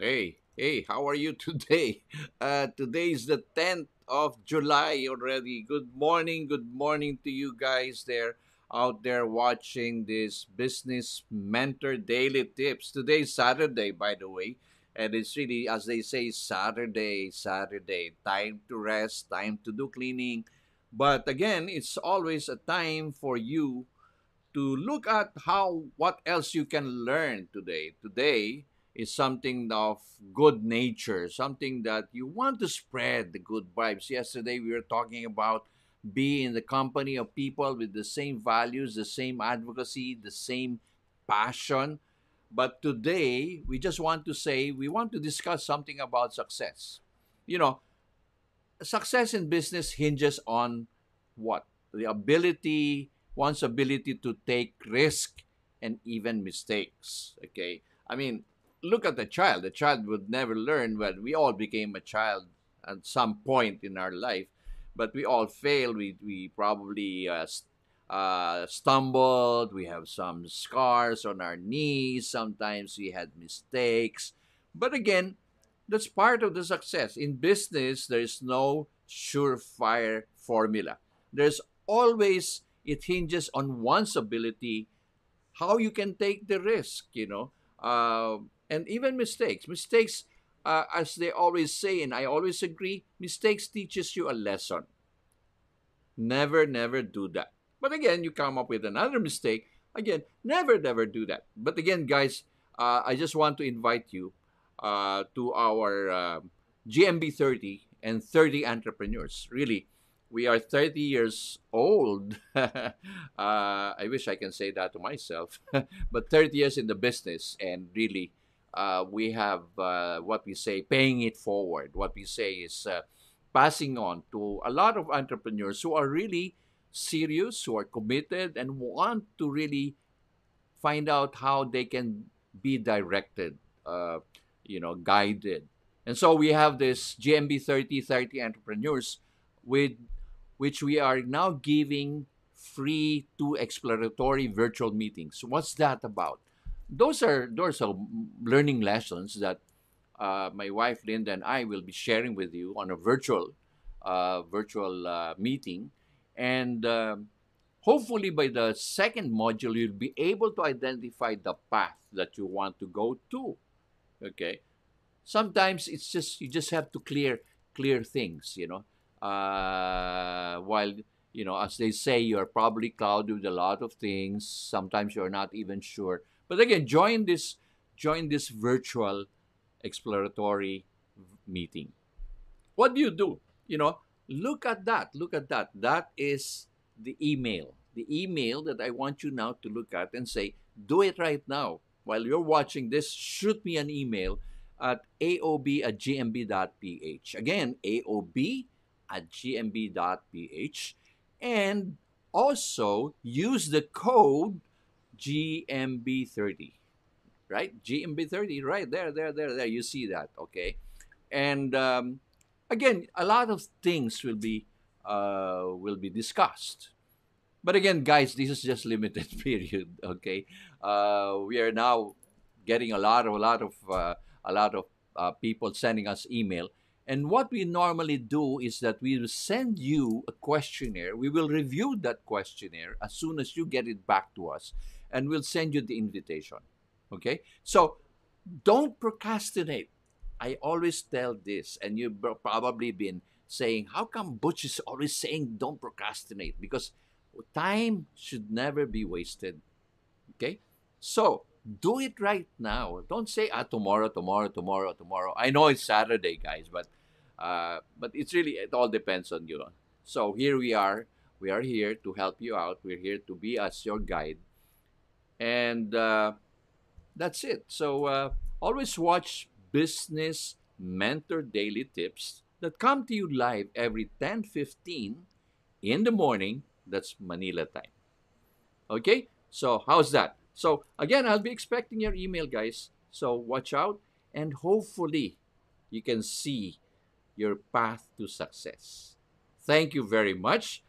Hey, hey, how are you today? Uh, today is the 10th of July already. Good morning, good morning to you guys there out there watching this Business Mentor Daily Tips. Today is Saturday, by the way. And it's really, as they say, Saturday, Saturday. Time to rest, time to do cleaning. But again, it's always a time for you to look at how what else you can learn today. Today is something of good nature, something that you want to spread the good vibes. Yesterday we were talking about being in the company of people with the same values, the same advocacy, the same passion. But today we just want to say we want to discuss something about success. You know, success in business hinges on what? The ability one's ability to take risk and even mistakes. Okay, I mean, look at the child. The child would never learn. Well, we all became a child at some point in our life, but we all failed. We we probably uh, uh, stumbled. We have some scars on our knees. Sometimes we had mistakes, but again, that's part of the success. In business, there is no surefire formula. There's always it hinges on one's ability how you can take the risk you know uh, and even mistakes. Mistakes uh, as they always say and i always agree mistakes teaches you a lesson. Never never do that. But again you come up with another mistake. Again never never do that. But again guys uh, i just want to invite you uh, to our uh, gmb 30 and 30 entrepreneurs. Really we are 30 years old. uh, I wish I can say that to myself, but 30 years in the business, and really, uh, we have uh, what we say paying it forward. What we say is uh, passing on to a lot of entrepreneurs who are really serious, who are committed, and want to really find out how they can be directed, uh, you know, guided. And so we have this GMB 30 30 entrepreneurs with which we are now giving free to exploratory virtual meetings. What's that about? Those are those are learning lessons that uh, my wife Linda and I will be sharing with you on a virtual uh, virtual uh, meeting, and um, hopefully by the second module you'll be able to identify the path that you want to go to. Okay, sometimes it's just you just have to clear clear things, you know uh, while you know as they say you're probably clouded with a lot of things. Sometimes you're not even sure. But again join this join this virtual exploratory meeting. What do you do? You know look at that look at that. That is the email the email that i want you now to look at and say do it right now. While you're watching this shoot me an email at aob at gmb.ph again aob at gmb.ph and also use the code GMB30. Right? GMB30, right there, there, there, there. You see that, okay? And um, again, a lot of things will be uh, will be discussed. But again, guys, this is just limited period. Okay, uh, we are now getting a lot of a lot of uh, a lot of uh, people sending us email and what we normally do is that we will send you a questionnaire. We will review that questionnaire as soon as you get it back to us, and we'll send you the invitation. Okay? So don't procrastinate. I always tell this, and you've probably been saying, How come Butch is always saying don't procrastinate? Because time should never be wasted. Okay? So do it right now. Don't say, ah, tomorrow, tomorrow, tomorrow, tomorrow. I know it's Saturday, guys, but uh, but it's really it all depends on you. So here we are. We are here to help you out. We're here to be as your guide, and uh, that's it. So uh, always watch Business Mentor Daily Tips that come to you live every 10:15 in the morning. That's Manila time. Okay. So how's that? So again, I'll be expecting your email, guys. So watch out, and hopefully, you can see your path to success. Thank you very much.